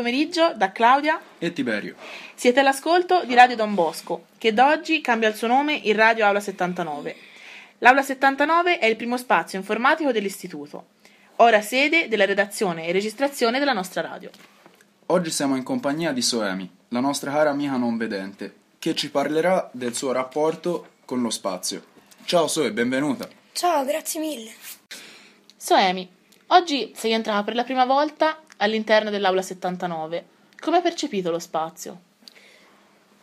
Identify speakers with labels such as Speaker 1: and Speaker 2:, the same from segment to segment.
Speaker 1: pomeriggio da Claudia
Speaker 2: e Tiberio.
Speaker 1: Siete all'ascolto di Radio Don Bosco, che da oggi cambia il suo nome in Radio Aula 79. L'Aula 79 è il primo spazio informatico dell'istituto, ora sede della redazione e registrazione della nostra radio.
Speaker 2: Oggi siamo in compagnia di Soemi, la nostra cara amica non vedente, che ci parlerà del suo rapporto con lo spazio. Ciao Soe, benvenuta.
Speaker 3: Ciao, grazie mille.
Speaker 1: Soemi, oggi sei entrata per la prima volta all'interno dell'aula 79. Come hai percepito lo spazio?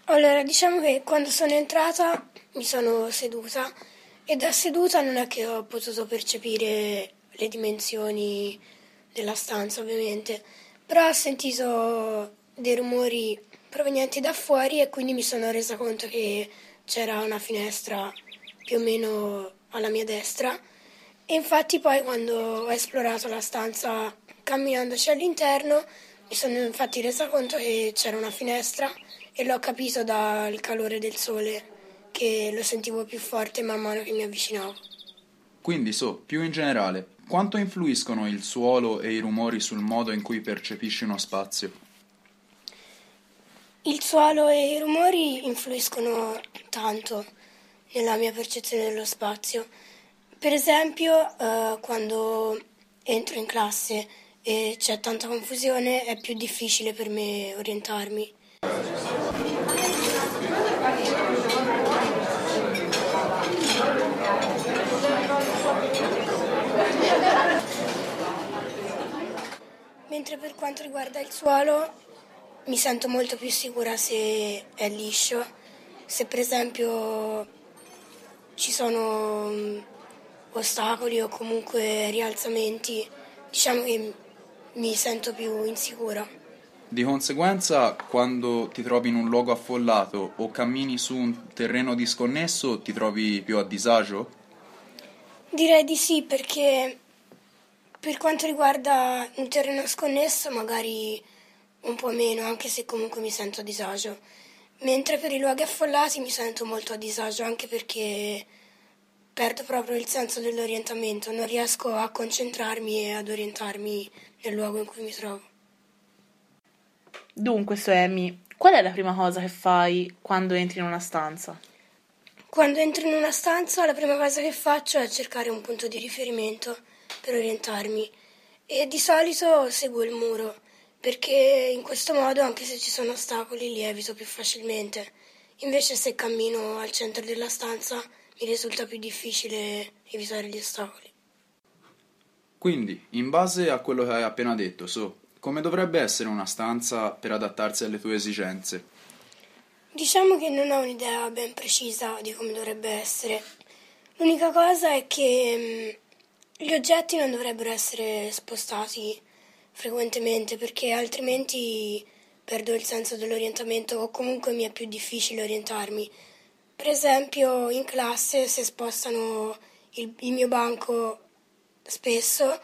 Speaker 3: Allora, diciamo che quando sono entrata mi sono seduta e da seduta non è che ho potuto percepire le dimensioni della stanza, ovviamente, però ho sentito dei rumori provenienti da fuori e quindi mi sono resa conto che c'era una finestra più o meno alla mia destra e infatti poi quando ho esplorato la stanza camminandoci all'interno mi sono infatti resa conto che c'era una finestra e l'ho capito dal calore del sole che lo sentivo più forte man mano che mi avvicinavo.
Speaker 2: Quindi so, più in generale, quanto influiscono il suolo e i rumori sul modo in cui percepisci uno spazio?
Speaker 3: Il suolo e i rumori influiscono tanto nella mia percezione dello spazio. Per esempio, eh, quando entro in classe e c'è tanta confusione, è più difficile per me orientarmi. Mentre per quanto riguarda il suolo, mi sento molto più sicura se è liscio. Se per esempio ci sono mm, ostacoli o comunque rialzamenti, diciamo che mi sento più insicura.
Speaker 2: Di conseguenza, quando ti trovi in un luogo affollato o cammini su un terreno disconnesso, ti trovi più a disagio?
Speaker 3: Direi di sì, perché per quanto riguarda un terreno sconnesso, magari un po' meno, anche se comunque mi sento a disagio. Mentre per i luoghi affollati mi sento molto a disagio, anche perché perdo proprio il senso dell'orientamento, non riesco a concentrarmi e ad orientarmi nel luogo in cui mi trovo.
Speaker 1: Dunque, Soemi, qual è la prima cosa che fai quando entri in una stanza?
Speaker 3: Quando entro in una stanza, la prima cosa che faccio è cercare un punto di riferimento per orientarmi e di solito seguo il muro perché in questo modo, anche se ci sono ostacoli, li evito più facilmente. Invece, se cammino al centro della stanza, mi risulta più difficile evitare gli ostacoli.
Speaker 2: Quindi, in base a quello che hai appena detto, so, come dovrebbe essere una stanza per adattarsi alle tue esigenze?
Speaker 3: Diciamo che non ho un'idea ben precisa di come dovrebbe essere. L'unica cosa è che mh, gli oggetti non dovrebbero essere spostati frequentemente perché altrimenti perdo il senso dell'orientamento o comunque mi è più difficile orientarmi. Per esempio in classe se spostano il, il mio banco spesso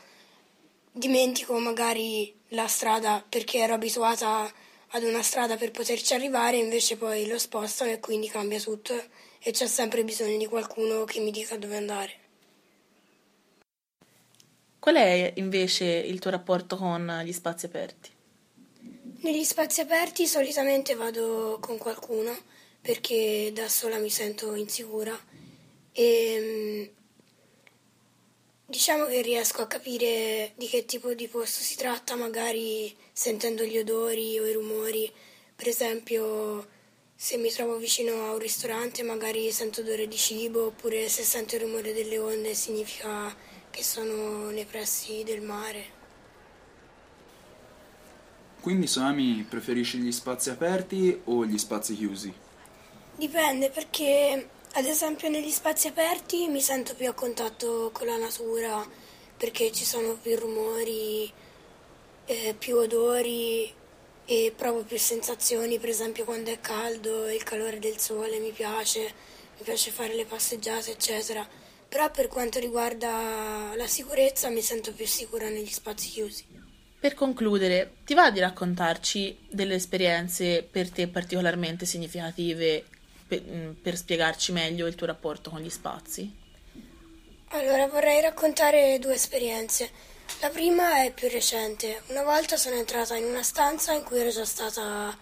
Speaker 3: dimentico magari la strada perché ero abituata ad una strada per poterci arrivare, invece poi lo spostano e quindi cambia tutto e c'è sempre bisogno di qualcuno che mi dica dove andare.
Speaker 1: Qual è invece il tuo rapporto con gli spazi aperti?
Speaker 3: Negli spazi aperti solitamente vado con qualcuno perché da sola mi sento insicura e diciamo che riesco a capire di che tipo di posto si tratta magari sentendo gli odori o i rumori. Per esempio se mi trovo vicino a un ristorante magari sento odore di cibo oppure se sento il rumore delle onde significa che sono nei pressi del mare.
Speaker 2: Quindi Soami preferisci gli spazi aperti o gli spazi chiusi?
Speaker 3: Dipende perché ad esempio negli spazi aperti mi sento più a contatto con la natura perché ci sono più rumori, eh, più odori e provo più sensazioni, per esempio quando è caldo, il calore del sole mi piace, mi piace fare le passeggiate eccetera però per quanto riguarda la sicurezza mi sento più sicura negli spazi chiusi.
Speaker 1: Per concludere, ti va di raccontarci delle esperienze per te particolarmente significative per, mm, per spiegarci meglio il tuo rapporto con gli spazi?
Speaker 3: Allora, vorrei raccontare due esperienze. La prima è più recente. Una volta sono entrata in una stanza in cui ero già stata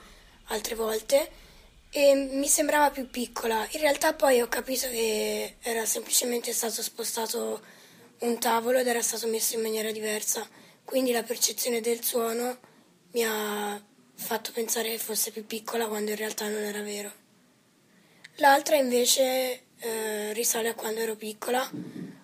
Speaker 3: altre volte e mi sembrava più piccola. In realtà poi ho capito che era semplicemente stato spostato un tavolo ed era stato messo in maniera diversa. Quindi la percezione del suono mi ha fatto pensare che fosse più piccola quando in realtà non era vero. L'altra invece eh, risale a quando ero piccola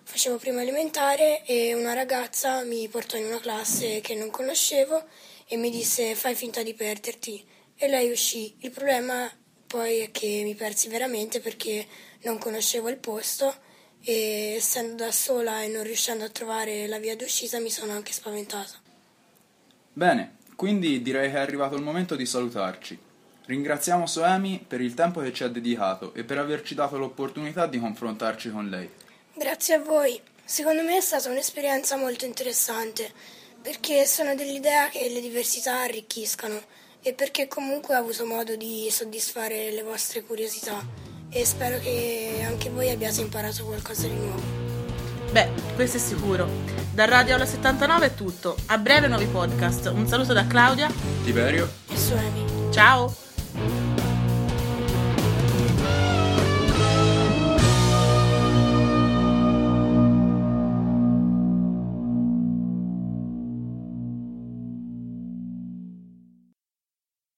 Speaker 3: facevo prima elementare e una ragazza mi portò in una classe che non conoscevo e mi disse fai finta di perderti e lei uscì. Il problema poi è che mi persi veramente perché non conoscevo il posto e essendo da sola e non riuscendo a trovare la via d'uscita mi sono anche spaventata.
Speaker 2: Bene, quindi direi che è arrivato il momento di salutarci. Ringraziamo Soemi per il tempo che ci ha dedicato e per averci dato l'opportunità di confrontarci con lei.
Speaker 3: Grazie a voi. Secondo me è stata un'esperienza molto interessante perché sono dell'idea che le diversità arricchiscano e perché comunque ho avuto modo di soddisfare le vostre curiosità e spero che anche voi abbiate imparato qualcosa di nuovo.
Speaker 1: Beh, questo è sicuro. Da Radio Aula 79 è tutto. A breve nuovi podcast. Un saluto da Claudia.
Speaker 2: Tiberio.
Speaker 3: E Suemi.
Speaker 1: Ciao!